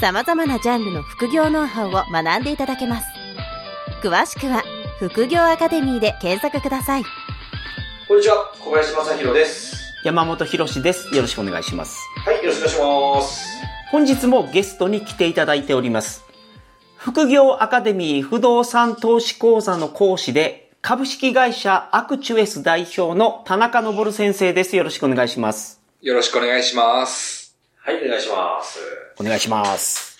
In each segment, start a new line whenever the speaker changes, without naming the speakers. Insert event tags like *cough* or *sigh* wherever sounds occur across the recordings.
様々なジャンルの副業ノウハウを学んでいただけます詳しくは副業アカデミーで検索ください
こんにちは、小林正宏です。
山本博史です。よろしくお願いします。
はい、よろしくお願いします。
本日もゲストに来ていただいております。副業アカデミー不動産投資講座の講師で、株式会社アクチュエス代表の田中昇先生です。よろしくお願いします。
よろしくお願いします。
はい、お願いします。
お願いします。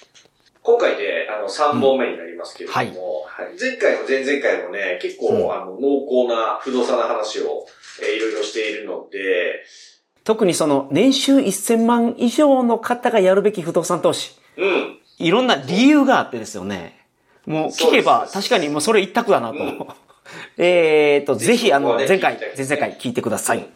今回で、あの、3本目になりますけれども、
はい
はい前回も前々回もね、結構、
うん
あの、濃厚な不動産の話を、えーいろいろしているので、
特にその年収1000万以上の方がやるべき不動産投資。
うん。
いろんな理由があってですよね。もう聞けば確かにもうそれ一択だなと。
うん *laughs*
えーと、ぜひあの、前回前々回聞いてください。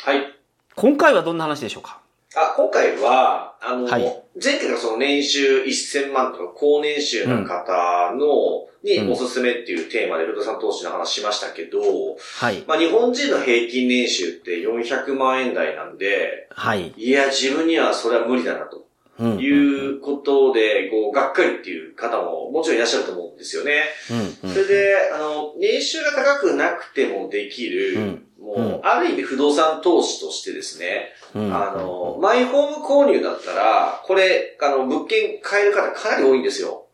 はい。
今回はどんな話でしょうか？
あ、今回は、あの、
はい
前回がその年収1000万とか高年収の方の、に
うん
おすすめっていうテーマで不動産投資の話しましたけど、
はい。
まあ日本人の平均年収って400万円台なんで、
はい。
いや、自分にはそれは無理だなと
うん
いうことで、こう、がっかりっていう方ももちろんいらっしゃると思うんですよね。
うんうん
それで、あの、年収が高くなくてもできる、
うん
もう、
うん
ある意味不動産投資としてですね、
うん
あの、マイホーム購入だったら、これ、あの、物件買える方かなり多いんですよ。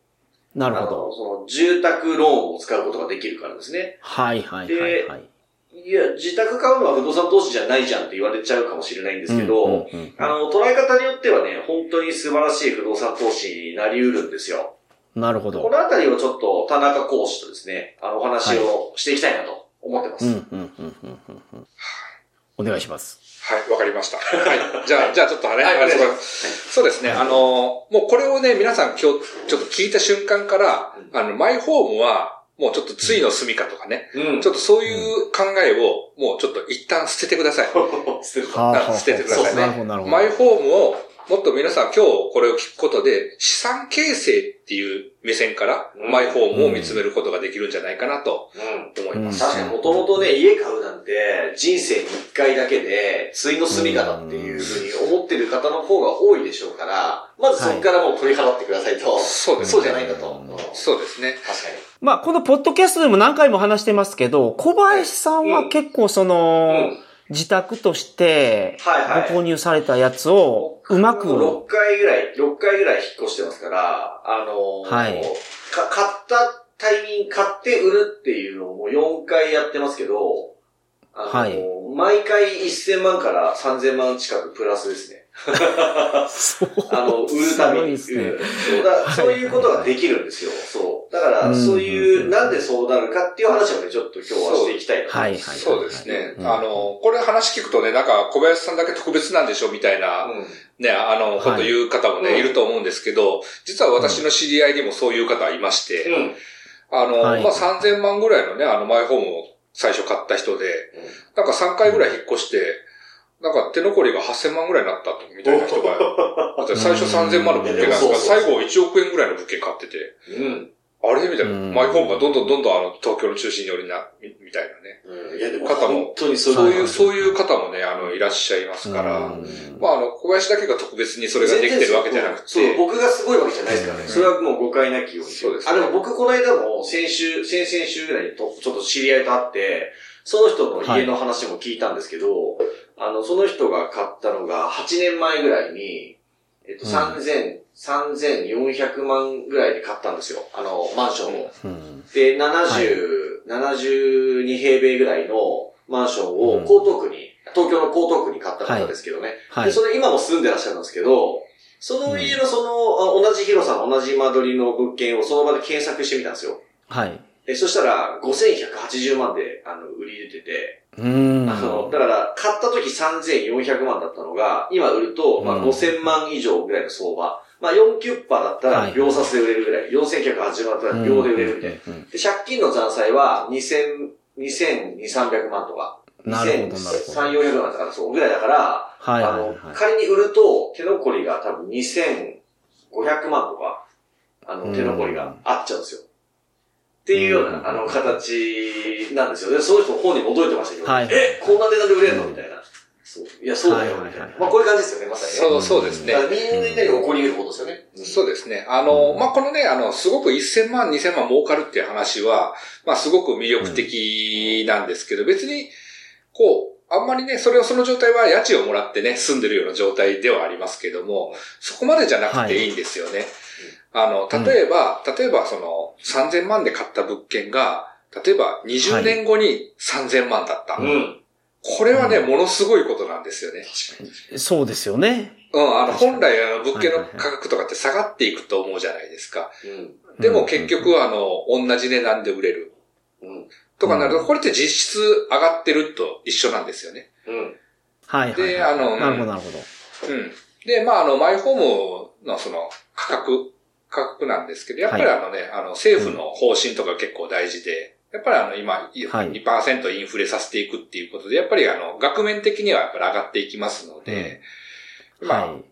なるほど。
その、住宅ローンを使うことができるからですね。
はいはいはいはい。
いや、自宅買うのは不動産投資じゃないじゃんって言われちゃうかもしれないんですけど、
うんうんうん
あの、捉え方によってはね、本当に素晴らしい不動産投資になり得るんですよ。
なるほど。
このあたりをちょっと田中講師とですね、あの、お話をしていきたいなと思ってます。
お願いします。
はい、わかりました。はい。じゃあ、じゃあちょっとね、
はい
あの
お願い
そうですね、あの、もうこれをね、皆さん今日ちょっと聞いた瞬間から、あの、マイホームは、もうちょっとついの住みかとかね、
うん。
ちょっとそういう考えを、もうちょっと一旦捨ててください。*laughs*
捨て
ててくださいね。マイホームを、もっと皆さん今日これを聞くことで、資産形成っていう目線から、
うん
マイホームを見つめることができるんじゃないかなと
うん。
思います。
確かにもともとね、家買うなんて、人生に一回だけで、ついの住みかだっていうふうに思ってる方の方が多いでしょうから、まずそこからもう取り払ってくださいと。
そうですね
そうじゃないんだと。うん
そうですね。
確かに。
まあ、このポッドキャストでも何回も話してますけど、小林さんは結構その、
うん
自宅として、ご購入されたやつを、うまく、
6回ぐらい、6回ぐらい引っ越してますから、あのー
はい。
か、買ったタイミング、買って売るっていうのをもう4回やってますけど、あのー
はい。
毎回1000万から3000万近くプラスですね。
そう。
あの、売るたびに。そう。だそういうことができるんですよ。そう。だから、
うん。
そういう、なんでそうなるかっていう話をね、ちょっと今日はしていきたいなと思
はいい
ます。
そうですね。
うん。
あの、これ話聞くとね、なんか小林さんだけ特別なんでしょみたいな、
うん。
ね、あの、
い。
こと言う方もね、
うん。
いると思うんですけど、実は私の知り合いにもそういう方いまして、
うん。
あの、
はい。
まあ、3000万ぐらいのね、あの、マイホームを最初買った人で、なんか3回ぐらい引っ越して、なんか手残りが8000万ぐらいになったと、みたいな人が、*laughs* 最初3000万の物件なんですが、
うん
最後1億円ぐらいの物件買ってて、
うん。
あれみたいな。
うん
マイホームがどんどんどんどんあの、東京の中心に寄りな、みみたいなね。
うん。いや、でも、
方も
本当にそう
いう、
う
そういう方もね、あの、いらっしゃいますから、
うん
まあ、あの、小林だけが特別にそれができてるわけじゃなく
そう、
て、
僕がすごいわけじゃないですからね。
うん
それはもう誤解なきように。
そうですね
あ、でも僕この間も先週、先々週ぐらいにとちょっと知り合いと会って、その人の家の話も聞いたんですけど、あの、その人が買ったのが8年前ぐらいに、えっと、
うん
3000、3400万ぐらいで買ったんですよ。あの、マンションを。
うん
で、70、72平米ぐらいのマンションを
うん
江東区に、東京の江東区に買った方ですけどね。で、
はい。
それ今も住んでらっしゃるんですけど、その家のその、あ同じ広さの同じ間取りの物件をその場で検索してみたんですよ。
はい。
で、そしたら、5180万で、あの、売り出てて、
うーん。
あの、だから、買った時3400万だったのが、今売ると、まあ、
うん
5000万以上ぐらいの相場。まあ4キュッパだった
はい
ら秒冊で売れるぐらい、4980万だったら秒で売れるみたいな。で、借金の残債は2000、2200、300万とか。
なるほどなるほど
3、400万だから、そうぐらいだから、
はいはいはい
あの、仮に売ると、手残りが多分2500万とか、あの、
うん
手残りがあっちゃうんですよ。っていうよう
うん
な、あの、形なんですよ。で、その人本人も驚いてましたけど、
はい
え、こんな値段で売れるの？みたいな。そう。いや、そうだよ、
はいはいはい
みたいな。まあ、こういう感じですよね、まさにね。
そう、そうですね
だ。からみんなに起こり得ることですよね。
そうですね。あの、
うん
まあ、このね、あの、すごく1000万、2000万儲かるっていう話は、まあ、すごく魅力的なんですけど、別に、こう、あんまりね、それを、その状態は家賃をもらってね、住んでるような状態ではありますけども、そこまでじゃなくていいんですよね。あの、例えば、例えばその、3000万で買った物件が、例えば20年後に3000万だった。
うん。
これはね、
うん
ものすごいことなんですよね。
そうですよね。
うん、あの、
確かに
本来、あの、物件の
はいはいはい
価格とかって下がっていくと思うじゃないですか。
うん。
でも結局は、あの、同じ値段で売れる。
うん。
とかなると、
うん
これって実質上がってると一緒なんですよね。
うん。
はいはいはい。
であの
なるほどなるほど。
うん。で、まあ、あの、マイホームのその価格、価格なんですけど、やっぱりあのね、あの、政府の方針とか結構大事で、やっぱりあの、今、
はい
2%インフレさせていくっていうことで、やっぱりあの、額面的にはやっぱり上がっていきますので、まあ、
はい。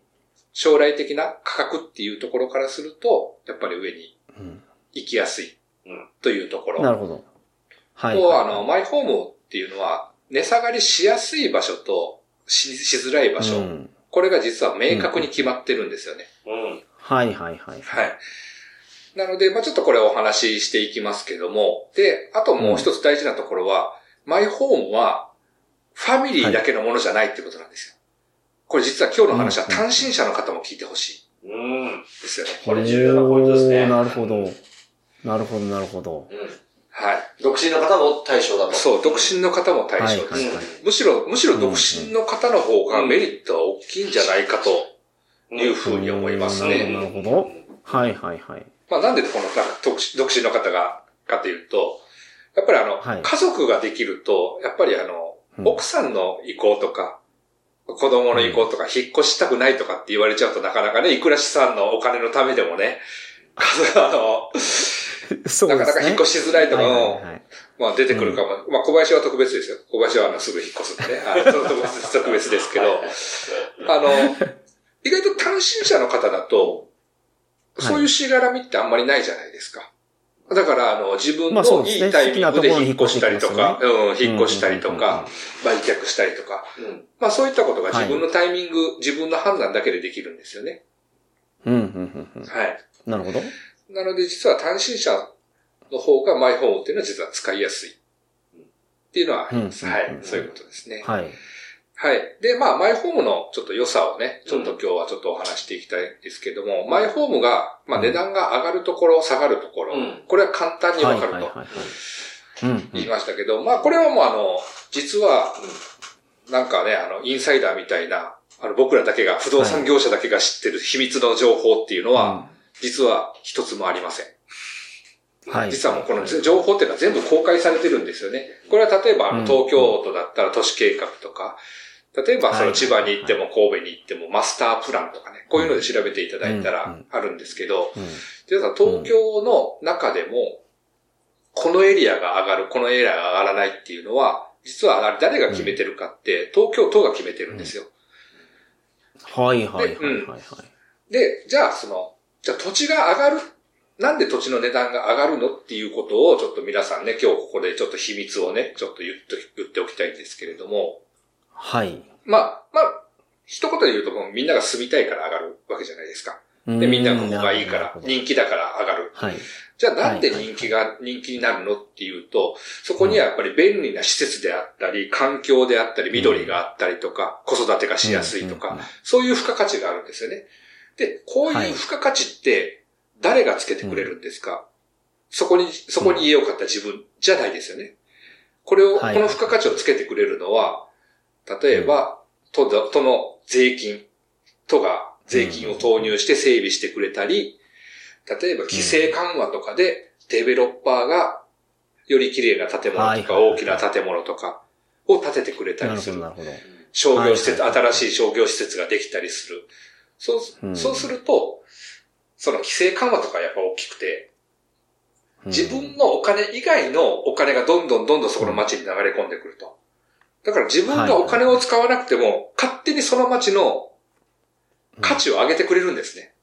将来的な価格っていうところからすると、やっぱり上に
うん
行きやすい
うん
というところ。
なるほど。はい。
と、あの、マイホームっていうのは、値下がりしやすい場所とししづらい場所、
うん
これが実は明確に決まってるんですよね。
うん。
はいはいはい。
はい。なので、まあちょっとこれお話ししていきますけども、で、あともう一つ大事なところは、マイホームは、ファミリーだけのものじゃないってことなんですよ。これ実は今日の話は単身者の方も聞いてほしい
うん。
ですよね。
これ重要なポイントですね
なるほど。なるほど、なるほど。
うん。
はい。
独身の方も対象だと。
そう、独身の方も対象です。
はいはいはい。
むしろ、むしろ独身の方の方がメリットは大きいんじゃないかというふうに思います
うん
ね。
なるほど。はいはいはい。
まあなんでこの独身独身の方が、かというと、やっぱりあの、
はい
家族ができると、やっぱりあの、
うん
奥さんの意向とか、子供の意向とか、引っ越したくないとかって言われちゃうとなかなかね、いくら資産のお金のためでもね、あの、*laughs*
そうね。
なかなか引っ越しづらいとかもまあ出てくるかも。まあ小林は特別ですよ。小林はあのすぐ引っ越すんでね。あの特別ですけど、*laughs* あの、意外と単身者の方だと、そういうしがらみってあんまりないじゃないですか。だから、あの、自分のいいタイミングで引っ越したりとか、
好
うん、引っ越したりと
うんうんうん
か、売却したりとか、
うん。
まあそういったことが自分のタイミング、自分の判断だけでできるんですよね。
うん、うん、うん、
はい。
うん。なるほど。
なので実は単身者の方がマイホームっていうのは実は使いやすい。っていうのはあります。
うん
はい。そういうことですね。
はい。
はい。で、まあ、マイホームのちょっと良さをね、ちょっと今日はちょっとお話していきたいんですけども、マイホームが、まあ、値段が上がるところ、下がるところ、
うん
これは簡単に
はい、はい、
わかると
はい。うん。
言いましたけど、まあ、これはもうあの、実は、なんかね、あの、インサイダーみたいな、あの、僕らだけが、不動産業者だけが知ってる秘密の情報っていうのは、実は一つもありません。
はい。
実はもうこの情報っていうのは全部公開されてるんですよね。これは例えば東京都だったら都市計画とか、例えばそ
はい。
の千葉に行っても神戸に行ってもマスタープランとかね、こういうので調べていただいたら
うん。
あるんですけど、
うん。
実は東京の中でも、このエリアが上がる、このエリアが上がらないっていうのは、実は誰が決めてるかって、東京都が決めてるんですよ。
はい、はい、はい、はい。はい。
で、じゃあその、じゃあ土地が上がる、なんで土地の値段が上がるのっていうことをちょっと皆さんね、今日ここでちょっと秘密をね、ちょっと言っておきたいんですけれども、
はい。
まあ、まあ、一言で言うともうみんなが住みたいから上がるわけじゃないですか。で、みんながここがいいから、人気だから上がる。
はい。
じゃあなんで人気が、人気になるのっていうと、そこにはやっぱり便利な施設であったり、環境であったり、緑があったりとか、子育てがしやすいとか、そういう付加価値があるんですよね。で、こういう付加価値って誰がつけてくれるんですか、そこに、そこに家を買った自分じゃないですよね。これを、
はい
この付加価値をつけてくれるのは、例えば、都だ都の税金、都が税金を投入して整備してくれたり、例えば規制緩和とかでデベロッパーがより綺麗な建物とか大きな建物とかを建ててくれたりする。商業施設、新しい商業施設ができたりする。そう、
うん
そうすると、その規制緩和とかやっぱ大きくて、自分のお金以外のお金がどんどんどんどんそこの街に流れ込んでくると。だから自分がお金を使わなくても、勝手にその街の価値を上げてくれるんですね。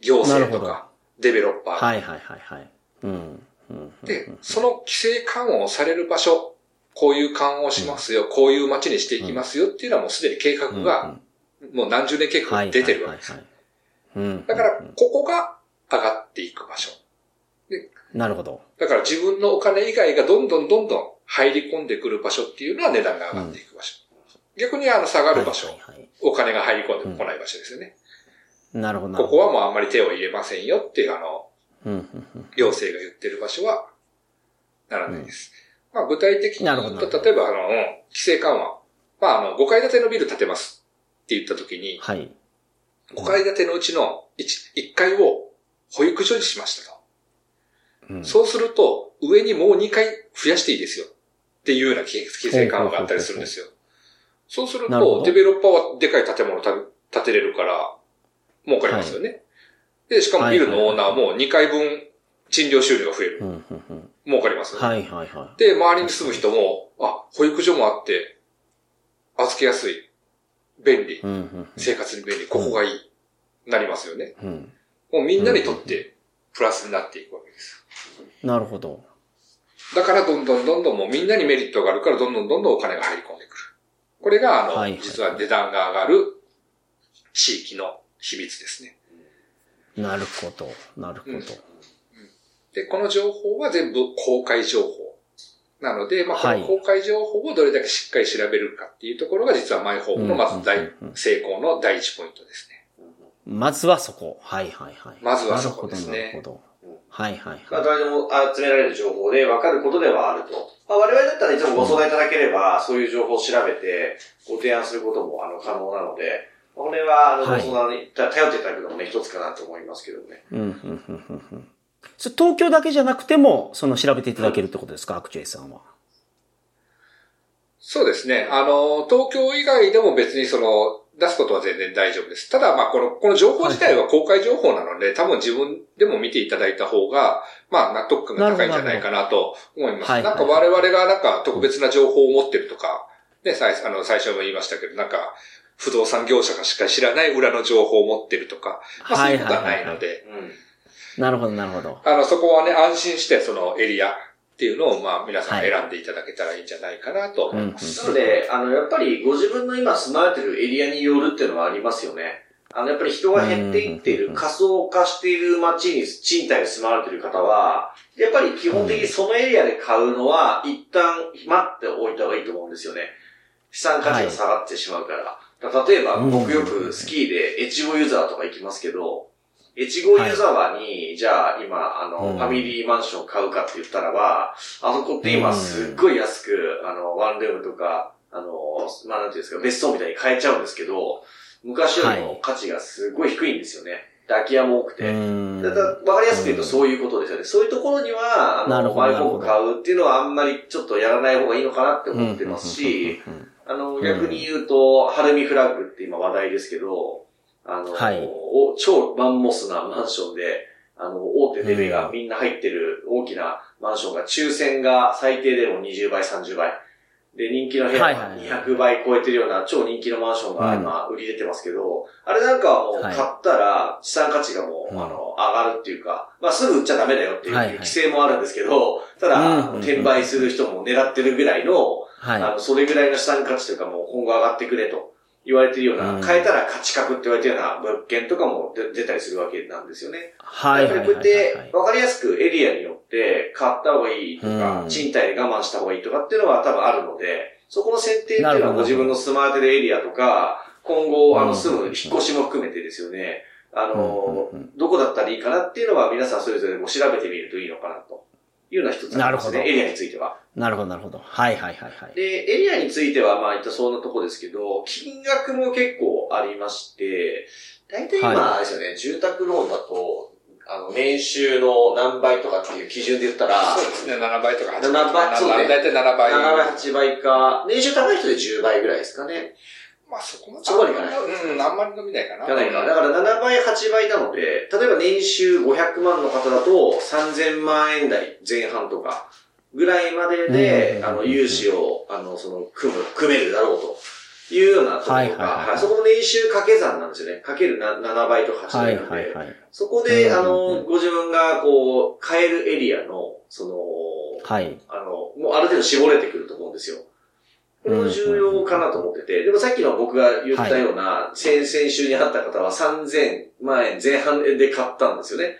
行政とか、デベロッパー。
はいはいはいはい。うん。
で、その規制緩和をされる場所、こういう緩和をしますよ、こういう街にしていきますよっていうのはもうすでに計画が、もう何十年計画が出てるわけです。だから、ここが上がっていく場所。
なるほど。
だから自分のお金以外がどんどんどんどん入り込んでくる場所っていうのは値段が上がっていく場所。逆にあの下がる場所、お金が入り込んでこない場所ですよね。
なるほど。
ここはもうあんまり手を入れませんよっていうあの、行政が言ってる場所はならないです。まあ具体的に言うと、例えばあの、規制緩和。まああの、5階建てのビル建てますって言った時に、はい。5階建てのうちの 1, 1階を保育所にしましたと。うん、そうすると、上にもう2階増やしていいですよ。っていうような規制緩和があったりするんですよ。そうすると、デベロッパーはでかい建物建てれるから、儲かりますよね。はい、で、しかもビルのオーナーも2階分賃料収入が増える。儲かります、
はいはいはい。
で、周りに住む人も、あ、保育所もあって、預けやすい、便利、生活に便利、ここがいい、なりますよね。もうみんなにとってプラスになっていくわけです。
なるほど。
だからどんどんどんどんもうみんなにメリットがあるからどんどんどんどんお金が入り込んでくる。これがあの、実は値段が上がる地域の秘密ですね。
なるほど。なるほど。
で、この情報は全部公開情報。なので、まあ、この公開情報をどれだけしっかり調べるかっていうところが実はマイホームのまず大、成功の第一ポイントですね。
まずはそこ。はいはいはい。
まずはそこですね。
なるほど。はいはい、はい。
誰でも集められる情報で分かることではあると。まあ、我々だったらいつもご相談いただければ、そういう情報を調べて、ご提案することもあの可能なので、これは、あの、ご相談に頼っていただくのもね、一つかなと思いますけどね。うん、うん、うん、
うん。東京だけじゃなくても、その調べていただけるってことですか、アクチュエイさんは。
そうですね。あの、東京以外でも別にその、出すことは全然大丈夫です。ただ、まあ、この、この情報自体は公開情報なので、はい、多分自分でも見ていただいた方が、まあ、納得感が高いんじゃないかなと思います。ななんか我々がなんか特別な情報を持ってるとか、ね、最あの最初も言いましたけど、なんか、不動産業者がしか知らない裏の情報を持ってるとか、まあ、そういうことはないので。
なるほど、なるほど。
あの、そこはね、安心してそのエリア、っていうのを、まあ、皆さん選んでいただけたらいいんじゃないかなと思います。
なので、あの、やっぱりご自分の今住まれてるエリアによるっていうのはありますよね。あの、やっぱり人が減っていっている、仮想化している街に賃貸で住まれてる方は、やっぱり基本的にそのエリアで買うのは、一旦待っておいた方がいいと思うんですよね。資産価値が下がってしまうから。はい、例えば、僕よくスキーで越後ユーザーとか行きますけど、越後湯沢に、はい、じゃあ今、あの、うん、ファミリーマンション買うかって言ったらば、あそこって今すっごい安く、あの、ワンルームとか、あの、まあ、なんていうんですか、別荘みたいに買えちゃうんですけど、昔よりも価値がすごい低いんですよね。空き家も多くて。だから、わかりやすく言うとそういうことですよね。そういうところには、あの、マイホーム買うっていうのはあんまりちょっとやらない方がいいのかなって思ってますし、あの、逆に言うと、ハルミフラッグって今話題ですけど、あの、はい、超マンモスなマンションで、あの、大手デベがみんな入ってる大きなマンションが、抽選が最低でも20倍、30倍。で、人気の部屋が200倍超えてるような超人気のマンションが今売り出てますけど、あれなんかはもう買ったら資産価値がもう、あの、上がるっていうか、まあすぐ売っちゃダメだよっていう規制もあるんですけど、ただ、転売する人も狙ってるぐらいの、あの、それぐらいの資産価値というかもう今後上がってくれと。言われてるような、変えたら価値格って言われてるような物件とかも出たりするわけなんですよね。はい。こうやって分かりやすくエリアによって買った方がいいとか、賃貸で我慢した方がいいとかっていうのは多分あるので、そこの選定っていうのはご自分の住まれてるエリアとか、今後、あの、住む引っ越しも含めてですよね。あの、どこだったらいいかなっていうのは皆さんそれぞれも調べてみるといいのかなと。いうのは一つなるほど。エリアについては。
なるほど、なるほど。はいはいはいはい。
で、エリアについては、まあ、いったそんなとこですけど、金額も結構ありまして、大体今、あれですよね、住宅ローンだと、あの、年収の何倍とかっていう基準で言ったら、
そうですね、7倍とか
8倍。7倍、そうね。
大体7倍。
7倍、8倍か、年収高い人で10倍ぐらいですかね。
まあそこまで。
そこまでいかない
うん、あんまり伸びないかな。
じゃないか。だから7倍、8倍なので、例えば年収500万の方だと3000万円台前半とかぐらいまでで、
うん
あの、融資を、あの、その、組む、組めるだろうというようなところが、
はいはいはい
はいそこの年収掛け算なんですよね。かけるな7倍と8
はい
倍なんで、
はいはい。
そこで、
うん
あの、ご自分がこう、買えるエリアの、その、
はい。
あの、もうある程度絞れてくると思うんですよ。これも重要かなと思ってて、でもさっきの僕が言ったような、先々週に会った方は3000万円前半で買ったんですよね。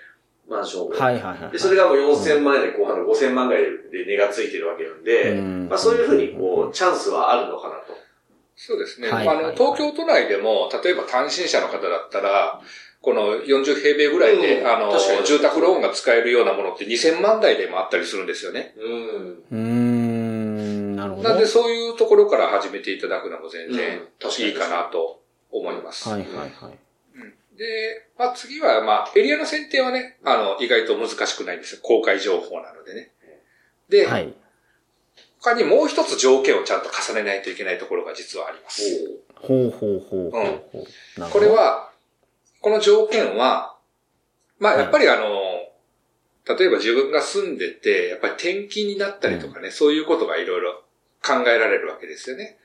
マンションを。
はいはいはい。
で、それがもう4000万円で後半の5000万ぐらいで値がついてるわけなんで、
うん
まあそういうふうにこう、チャンスはあるのかなと。
そうですね。
はいはい
あの、東京都内でも、例えば単身者の方だったら、この40平米ぐらいで、
うん
あの住宅ローンが使えるようなものって2000万台でもあったりするんですよね。
うん。
うーん、なるほど。
なんでそういうところから始めていただくのも全
うん
然いいかなと思います。
はいはいはい。
うんで、まあ次は、まあ、エリアの選定はね、あの、意外と難しくないんですよ。公開情報なのでね。で、
はい。
他にもう一つ条件をちゃんと重ねないといけないところが実はあります。
ほうほうほうほうほう。なるほど
これ、は、この条件は、まあ
はい
やっぱりあの、例えば自分が住んでて、やっぱり転勤になったりとかね、そういうことがいろいろ考えられるわけですよね。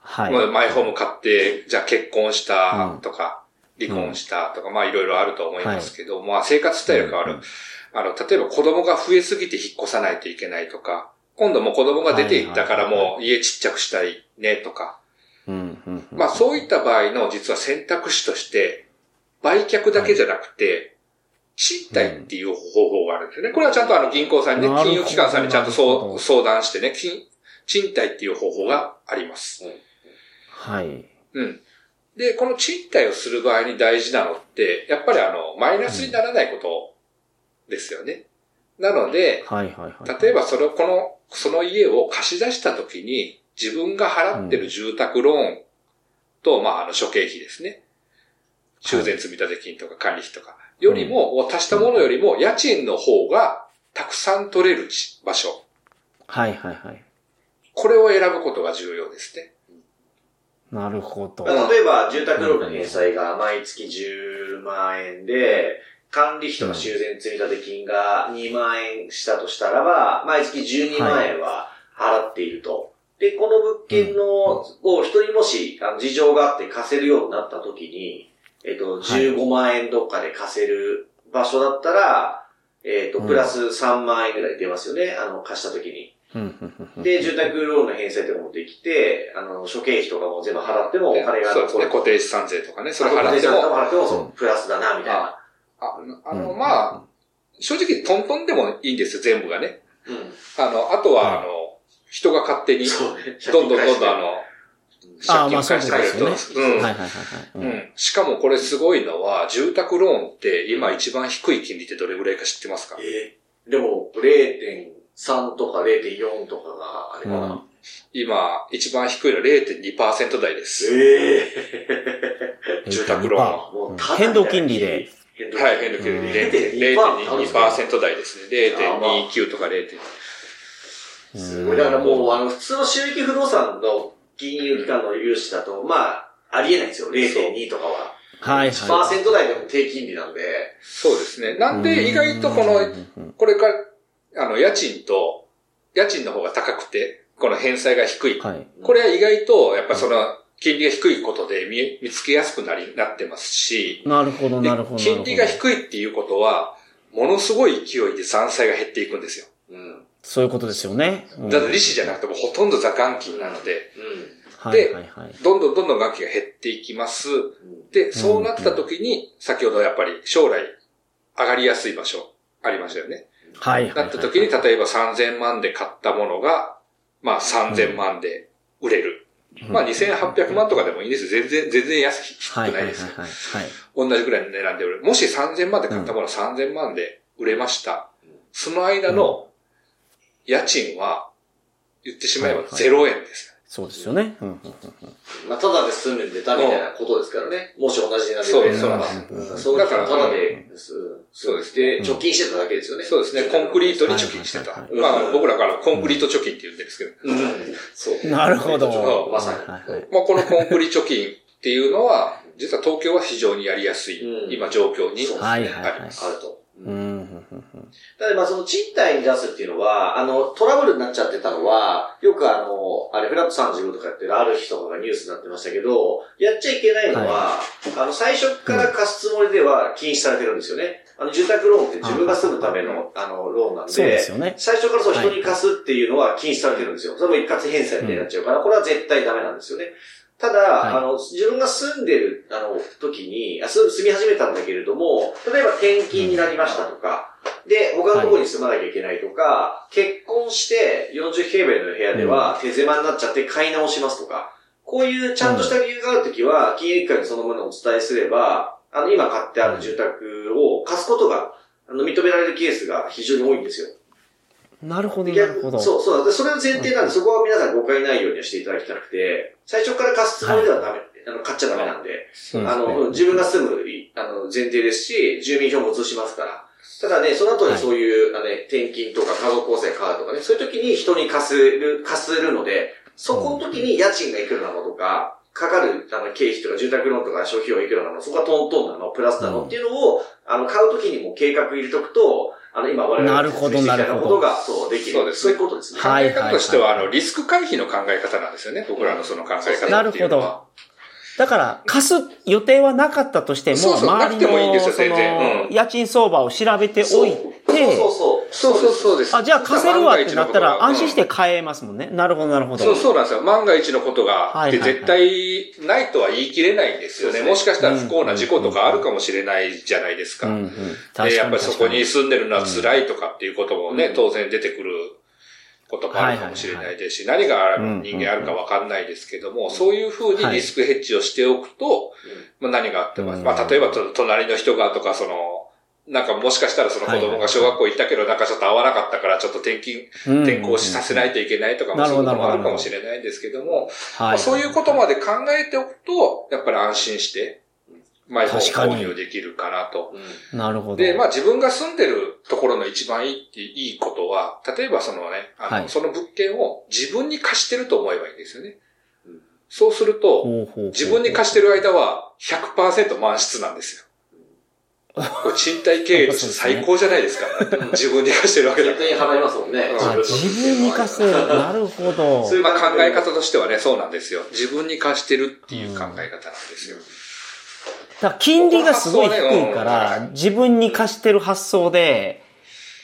はい。
まあマイホーム買って、じゃあ結婚したとか、離婚したとか、まあいろいろあると思いますけど、まあ生活スタイル変わる。あの、例えば子供が増えすぎて引っ越さないといけないとか、今度もう子供が出ていったからもう家ちっちゃくしたいねとか、
うんうんうん。
まあそういった場合の実は選択肢として、売却だけじゃなくて、賃貸っていう方法があるんですよね。これはちゃんとあの銀行さんにね、金融機関さんにちゃんと相談してね、金賃貸っていう方法があります。
はい。
うん。で、この賃貸をする場合に大事なのって、やっぱりあの、マイナスにならないことですよね。なので、
はいはいはい。
例えばそれを、この、その家を貸し出したときに、自分が払ってる住宅ローンと、まあ、あの、諸経費ですね。修繕積立金とか管理費とか、よりも、を足したものよりも、家賃の方がたくさん取れる場所。
はいはいはい。
これを選ぶことが重要ですね。
なるほど。
まあ例えば、住宅ローンの返済が毎月10万円で、管理費とか修繕積立金が2万円したとしたらば、毎月12万円は払っていると。で、この物件の、を人にもし、あの、事情があって貸せるようになった時に、えっと、15万円どっかで貸せる場所だったら、えっと、
うん
プラス3万円ぐらい出ますよね、あの、貸した時に。
うんうんうんうん
で、住宅ローンの返済とかもできて、あの、諸経費とかも全部払ってもお金が
そうですね。固定資産税とかね、それ
払ってて
払っも、
も、払ってもそう、プラスだな、みたいな。
ああの、
うん
まあ、正直トントンでもいいんですよ、全部がね。
うん。
あの、あとは、
はい
あの、人が勝手に。どんどんどんどんあの、借金返してくれる
そう
ん
はいはいはいはい。
うん。しかもこれすごいのは、住宅ローンって今一番低い金利ってどれぐらいか知ってますか？
えーでも、0.3とか0.4とかがあれかな。
今、一番低いのは0.2%台です。
ええ *laughs*
住宅ローンは
変動金利で。
はい、変動金利で0.2%台ですね。0.29とか0.2。
すごい。だからもう、あの、普通の収益不動産の金融機関の融資だと、まあ、ありえないんですよ。0.2とかは。
はいはい。
1%台でも低金利なんで。
そうですね。なんで意外とこの、これから、あの、家賃と、家賃の方が高くて、この返済が低い。
はい。
これは意外と、やっぱその、金利が低いことで見見つけやすくなり、なってますし、
なるほど
で
なるほど。
金利が低いっていうことは、ものすごい勢いで残債が減っていくんですよ。
うん。
そういうことですよね。うん
だって利子じゃなくてもほとんど座元金なので、
うん。
はいはいはい。
どんどんどんどん元金が減っていきます。
うん
で、そうなった時に、先ほどやっぱり将来上がりやすい場所ありましたよね。
はいはい。
なった時に、例えば3000万で買ったものが、まあ3000万で売れる。まあ2800万とかでもいいんですよ。全然、全然安くないですよ。
はい。はい。
同じぐらいの値段で売れる。もし3000万で買ったもの3000万で売れました。その間の家賃は、言ってしまえば
はいはい
0円です。
そうですよね。うんうん
まあ、ただで住んでたみたいなことですからね。もし同じ値段で
そう
売れたら
そう
だからただで、
そうです
で、貯金してただけですよね。
そうですね、コンクリートに貯金してた。まあ、僕らからコンクリート貯金って言うんですけど。
うん。そう。
なるほど。
まさに。
まあ、このコンクリ貯金っていうのは、実は東京は非常にやりやす
うん
い、今状況に
そう
はいはいはい
あります。
あると。ただまあその賃貸に出すっていうのは、あの、トラブルになっちゃってたのは、よくあの、あれ、フラット35とかやってるある人とかがニュースになってましたけど、やっちゃいけないのは、あの、最初から貸すつもりでは禁止されてるんですよね。あの、住宅ローンって自分が住むための、あの、ローンなんで、
そうですよね。
最初からそう人に貸すっていうのは禁止されてるんですよ。それも一括返済みたいになっちゃうから、これは絶対ダメなんですよね。ただ、
はい。
あの、自分が住んでる、あの、時に、あ住住み始めたんだけれども、例えば転勤になりましたとか、で、他のところに住まなきゃいけないとか、結婚して40平米の部屋では手狭になっちゃって買い直しますとか、こういうちゃんとした理由があるときは、金融機関にそのものをお伝えすれば、あの、今買ってある住宅を貸すことが、あの、認められるケースが非常に多いんですよ。
なるほど、
で
なるほど。
そう、そう。それの前提なんで、そこは皆さん誤解ないようにはしていただきたくて、最初から貸すつもりではダメ、あの、買っちゃダメなんで、
ですね。
あの、自分が住む、いあの、前提ですし、住民票も移しますから。ただね、その後にそういう、あのね、転勤とか家族構成変わるとかね、そういう時に人に貸せる、貸せるので、そこの時に家賃がいくらなのとか、かかる、あの、経費とか住宅ローンとか消費費用いくらなの、そこはトントンなの、プラスなのっていうのを、あの、買う時にも計画入れとくと、あの、今我々が
なるほど
説明してきた
なるほど
ことが、そう、できる。
そうです
そういうことですね。
考
はい
え方としては、あの、リスク回避の考え方なんですよね。僕らのその考え方っていうのは。
なるほど。だから、貸す予定はなかったとしても、
そうそう
周り
なくてもいいんですよ
の、そ
全然
の、
うん
家賃相場を調べておいて、
そうそうそう。
そうそうそうです。
あ、じゃあ貸せるわってなったら安心して
うん
買えますもんね。なるほど、なるほど。
そうそうなんですよ。万が一のことがあって、
はいはい
絶対ないとは言い切れないんですよね。もしかしたら不幸な事故とかあるかもしれないじゃないですか。やっぱりそこに
確
住んでるのは辛いとかっていうこともね、
うん
当然出てくることもあるかもしれないですし、何が人間あるかわかんないですけども、そういうふうにリスクヘッジをしておくと、まあ何があっても、
うん。
まあ例えばと隣の人がとか、その、なんかもしかしたらその子供が小学校行ったけど、なんかちょっと合わなかったから、ちょっと転勤、
うん
転校させないといけないとかそういうこともあるかもしれないんですけども、そういうことまで考えておくと、やっぱり安心して、マイ購入できるかなと。
うん
なるほど。
で、まあ自分が住んでるところの一番いいっていいことは、例えばそのね、あの、
はい
その物件を自分に貸してると思えばいいんですよね
うん。
そうすると、自分に貸してる間は100%満室なんですよ。*laughs* これ賃貸経営として最高じゃないですか。自分に貸してるわけだか
絶対に払いますもんね。
うん
あ、自分に貸す。なるほど。*laughs*
そういう
ら。まあ考え方としてはね、そうなんですよ。自分に貸してるっていう考え方なんですよ。
だから金利がすごい低いから、自分に貸してる発想で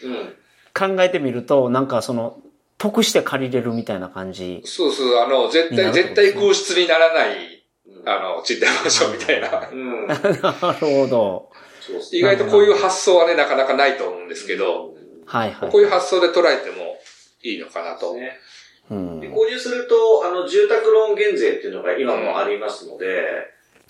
うん。
考えてみると、なんかその、得して借りれるみたいな感じ。
そうそう、あの、絶対、絶対空室にならない、あの、賃貸マンションみたいな。
うん。
なるほど。
意外とこういう発想はね、なかなかないと思うんですけど、
はいはい。
こういう発想で捉えてもいいのかなと。
ね。
うん
で購入すると、あの、住宅ローン減税っていうのが今もありますので、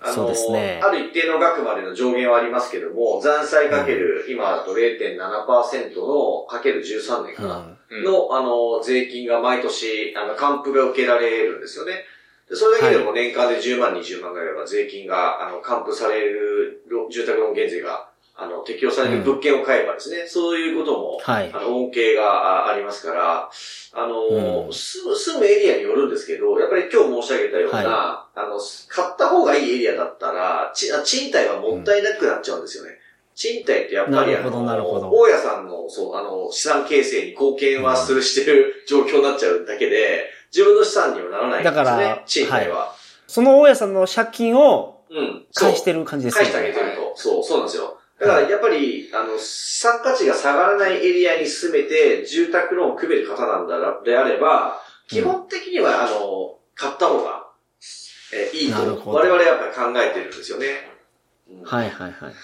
あ
そう
の、
ですね。
ある一定の額までの上限はありますけども、残債かける、今だと0.7%のかける13年かな、
うん。
うん
の、あの、税金が毎年、あの、還付が受けられるんですよね。でそれだけでも年間で10万、20万ぐらいは税金が、あの、還付されるロ住宅ローン減税が、あの、適用される物件を買えばですね、そういうことも、
はい
あの、恩恵があありますから、あの、
うん
住む、住むエリアによるんですけど、やっぱり今日申し上げたような、あの、買った方がいいエリアだったら、ち賃貸はもったいなくなっちゃうんですよね。賃貸ってやっぱりあ
なるほどなるほど
の、大家さんの、そう、あの、資産形成に貢献はする、してる状況になっちゃうだけで、自分の資産にはならないんですね。
だから
賃貸は。
その大家さんの借金を
うん。
返してる感じです
返してあげてると。そう、そうなんですよ。だからやっぱり、あの、資産価値が下がらないエリアに住めて、住宅ローンを組める方なんだら、であれば、基本的には、あの、買った方が、えいいと、我々はやっぱり考えてるんですよね。うん
はいはいはいはい。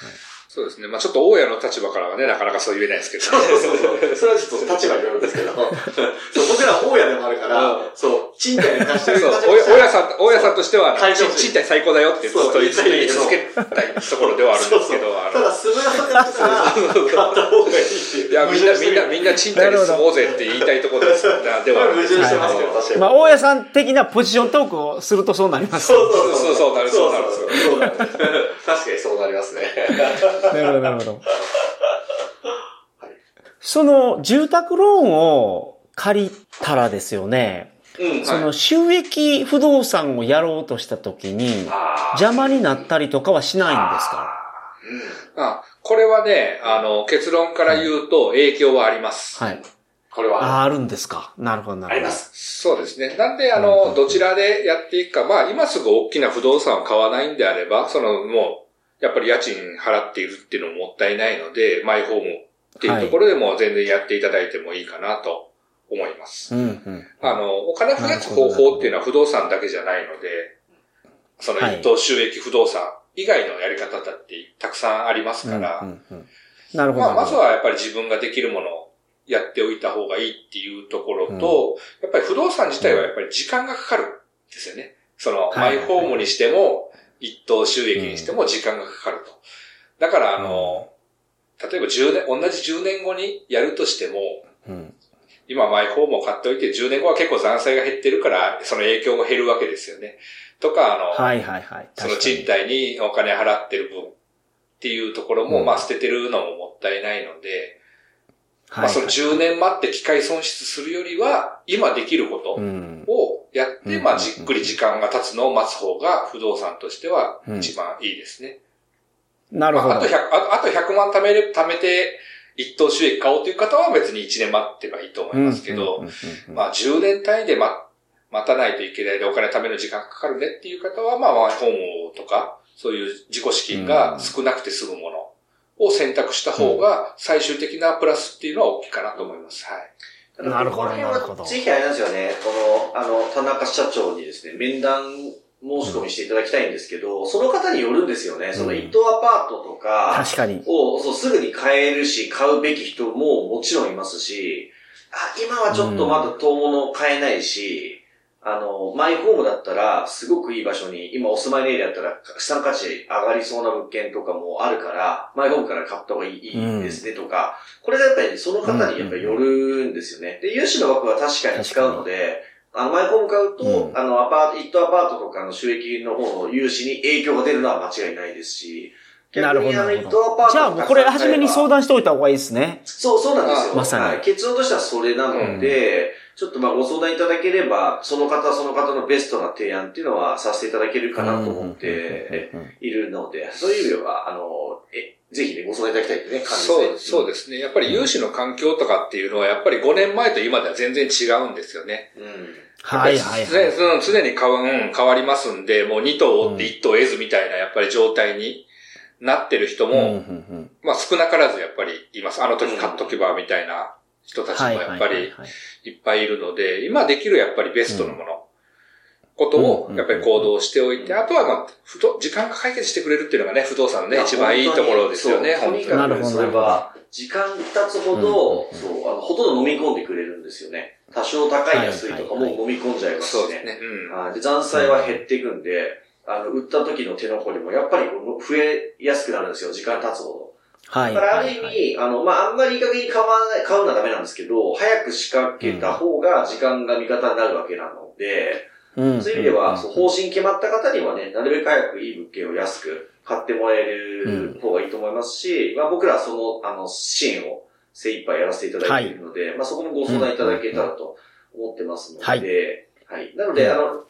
そうですね。まあちょっと大家の立場からはね、なかなかそう言えないですけど、
そうそうそう。それはちょっと立場によるんですけど、*laughs* そう僕ら大家でもあるから、そう、賃貸に出してる
そう、
立場
大家さん、大家さんとしては、賃貸最高だよってずっと言い続けたいところではあるんですけど、あ
ただ、住むようになったら、買った方がいいっていう。
いや、みんな、みんな、みんな賃貸で住もうぜって言いたいところです。ではあるん
矛盾
ですけど
してますけど、確かに。
まあ、大家さん的なポジショントークをするとそうなります。
そうそう
そうそうなるそうなる
そうそうなる確かにそうなりますね。*laughs*
なるほど、なるほど。その、住宅ローンを借りたらですよね、
うん。
その収益不動産をやろうとしたときに、
あ
邪魔になったりとかはしないんですか？
あこれはね、あの、結論から言うと影響はあります。
はい。
これは、
あ、あるんですか？なるほど、なるほど。
ありま。す。
そうですね。なんで、あ
うん
の、どちらでやっていくか、まあ、今すぐ大きな不動産を買わないんであれば、その、もう、やっぱり家賃払っているっていうのももったいないので、マイホームっていうところでもう全然やっていただいてもいいかなと思います。
うん、うん。
あの、お金増やす方法っていうのは不動産だけじゃないので、その
はい
一等収益不動産以外のやり方だってたくさんありますから、
うんうんうんなるほど。
まあ、まずはやっぱり自分ができるものをやっておいた方がいいっていうところと、やっぱり不動産自体はやっぱり時間がかかるんですよね。その、
はい
マイホームにしても、一等収益にしても時間がかかると。だから、あの、例えば10年、同じ10年後にやるとしても、
うん
今マイホームを買っておいて10年後は結構残債が減ってるから、その影響が減るわけですよね。とか、あの、
はいはいはい。
その賃貸にお金払ってる分っていうところも、
うん
まあ捨ててるのももったいないので、
はい
まあその10年待って機械損失するよりは、今できること
うん。
をやって、
うん
まあじっくり時間が経つのを待つ方が不動産としては
うん
一番いいですね。
なるほど。
まああと100、ああと100万貯める、貯めて一等収益買おうという方は別に1年待ってばいいと思いますけど、
うんうんうんうん
まあ10年単位で待待たないといけないでお金貯める時間かかるねっていう方は、まあ、まあ本をとか、そういう自己資金が少なくて済むものを選択した方が、最終的なプラスっていうのは大きいかなと思います。はい。
なるほど
この辺は
なるほど
ぜひあれなんですよね、この、あの、田中社長にですね、面談申し込みしていただきたいんですけど、その方によるんですよね。その一棟アパートとか、
確かに。
をそうすぐに買えるし、買うべき人ももちろんいますし、あ、今はちょっとまだ遠物買えないし、あの、マイホームだったら、すごくいい場所に、今お住まいのエリアだったら、資産価値上がりそうな物件とかもあるから、マイホームから買った方がいい,、ですねとか、これがやっぱりその方にやっぱりよるんですよね。で、融資の枠は確かに使うので、あの、マイホーム買うと、
うん
あの、アパート、一棟アパートとかの収益の方の融資に影響が出るのは間違いないですし、
なるほど。じゃあこれ初めに相談しておいた方がいいですね。
そう、そうなんですよ。
まさに
はい、結論としてはそれなので、ちょっとまあご相談いただければ、その方その方のベストな提案っていうのはさせていただけるかなと思っているので、そういう意味では、あの、え、ぜひね、ご相談いただきたいってね、感じ
そう、そう
で
ですね。やっぱり融資の環境とかっていうのは、やっぱり5年前と今では全然違うんですよね。
す。うん。
はいはいはい。
常常に変わ,、うん、変わりますんで、もう2頭追って1頭得ずみたいな、やっぱり状態になってる人も、
うんうんうん
まあ少なからずやっぱりいます。あの時買っとけばみたいな人たちも
はい
やっぱり
はい
っぱいいるので、今できるやっぱりベストのもの、ことをやっぱり行動しておいて、あとはまあ、不動時間が解決してくれるっていうのがね、不動産のね、一番いいところですよね、
そうとに
本当に。
かくそれは、時間経つほど、
うん
そう、あの、ほとんど飲み込んでくれるんですよね。多少高い安いとかも飲み込んじゃいますしね。
そうですね。うん。
はいで残債は減っていくんで、あの、売った時の手残りもやっぱり増えやすくなるんですよ、時間経つほ
はい。
ど。だからある意
はいはい。
味、あの、まあ、あんまりいい加減に買わない、買うのはダメなんですけど、早く仕掛けた方が時間が味方になるわけなので、
うん。
そういう意味では、
ん。
そう方針決まった方にはね、なるべく早くいい物件を安く買ってもらえる方がいいと思いますし、まあ僕らはその、あの、支援を精一杯やらせていただいているので、まあそこもご相談いただけたらと思ってますので、
はい。
はい。なので、
うん。
あの、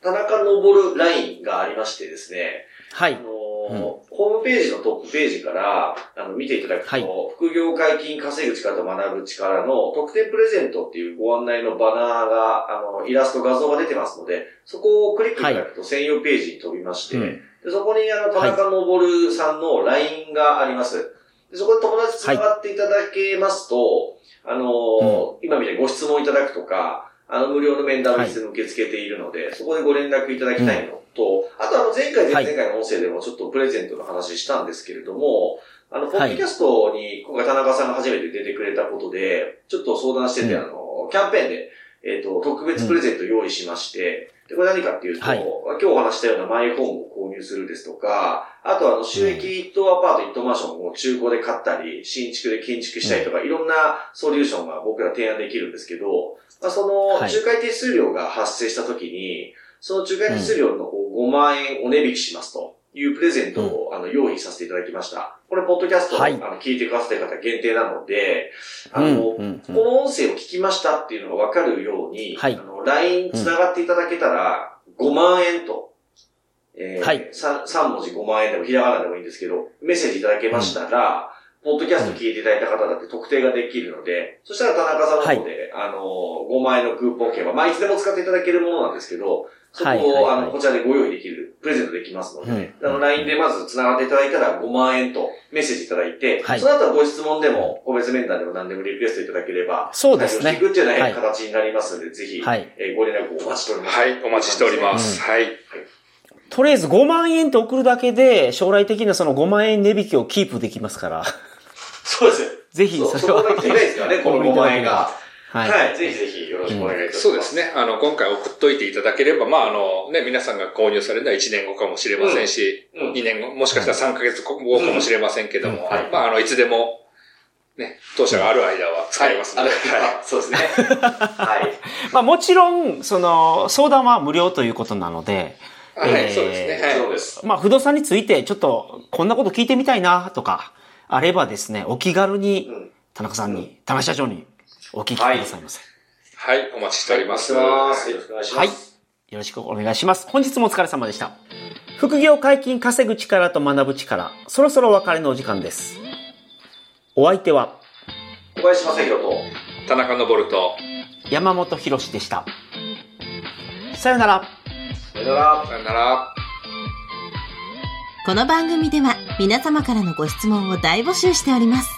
田中昇るラインがありましてですね、
はい。
あのホームページのトップページから、あの、見ていただくと、
はい。
副業解禁稼ぐ力と学ぶ力の特典プレゼントっていうご案内のバナーが、あの、イラスト画像が出てますので、そこをクリックいただくと専用ページに飛びまして、
うん。
でそこにあの、田中昇さんの LINE があります。でそこで友達つながっていただけますと、あの、今みたいにご質問いただくとか、あの、無料の面談をいつでも受け付けているので、そこでご連絡いただきたいのと、あとあの、前回、前々回の音声でもちょっとプレゼントの話したんですけれども、あの、ポッドキャストに今回田中さんが初めて出てくれたことで、ちょっと相談してて、
うん。
あの、キャンペーンで、えっ、と、特別プレゼント用意しまして、で、これ何かっていうと、
はい。
今日お話したようなマイホームを購入するですとか、あとはあの、収益一棟アパート、一棟マンションを中古で買ったり、新築で建築したりとか、いろんなソリューションが僕ら提案できるんですけど、まあ、その、
はい。
仲介手数料が発生した時に、その仲介手数料の5万円お値引きしますというプレゼントを、あの用意させていただきました。これ、ポッドキャストを、
はい。
あの聞いてくださってる方限定なので、あの、
うんうん。うん
この音声を聞きましたっていうのがわかるように、
はい。
あの、LINE 繋がっていただけたら、5万円と、えー
はい。
3、三文字5万円でもひらがなでもいいんですけど、メッセージいただけましたら、ポッドキャスト聞いていただいた方だって特定ができるので、そしたら田中さんの方で、あの、5万円のクーポン券は、まあ、いつでも使っていただけるものなんですけど、そこを、
はいはいはい
あの、こちらでご用意できる、プレゼントできますので、
うん
あの、LINE でまず繋がっていただいたら5万円とメッセージいただいて、
はい
その後はご質問でも、個別面談でも何でもリクエストいただければ、
そうですね
していくっていうような
はい
形になりますので、ぜひ、
はい
えーご連絡をお待ちしております。
はい、お待ちしております。はい。
とりあえず5万円って送るだけで、将来的なその5万円値引きをキープできますから、
そうです。*laughs*
ぜひ
そ
れは
こが聞きたいですからね、この5万円が。
は *laughs*
はいい。ぜひぜひしくお願いいたします。
そうですね。あの、今回送っといていただければ、まあ、あの、ね、皆さんが購入されるのは1年後かもしれませんし、
うんうん
2年後、もしかしたら3ヶ月後かもしれませんけども、
うん
はい
まあ、あの、いつでも、ね、当社がある間は使えますので、
はいあそうですね。*laughs* はい。
まあもちろん、その、相談は無料ということなので、
はい、はい
えー
そうですね。はい。
そうです。
まあ不動産についてちょっとこんなこと聞いてみたいなとか、あればですね、お気軽に
うん
田中さんに、田中社長にお聞きくださいませ。
はい、お待ちしております。
お待ちしてます。よろしくお願いし
はい
ます。。
よろしくお願いします。本日もお疲れ様でした。副業解禁稼ぐ力と学ぶ力、そろそろお別れのお時間です。お相手は
小林正宏と、
田中昇と、
山本博史でした。さよなら。
さよなら。
さよなら。
この番組では皆様からのご質問を大募集しております。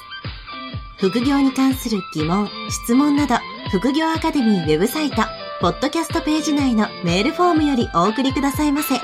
副業に関する疑問、質問など、副業アカデミーウェブサイト、ポッドキャストページ内のメールフォームよりお送りくださいませ。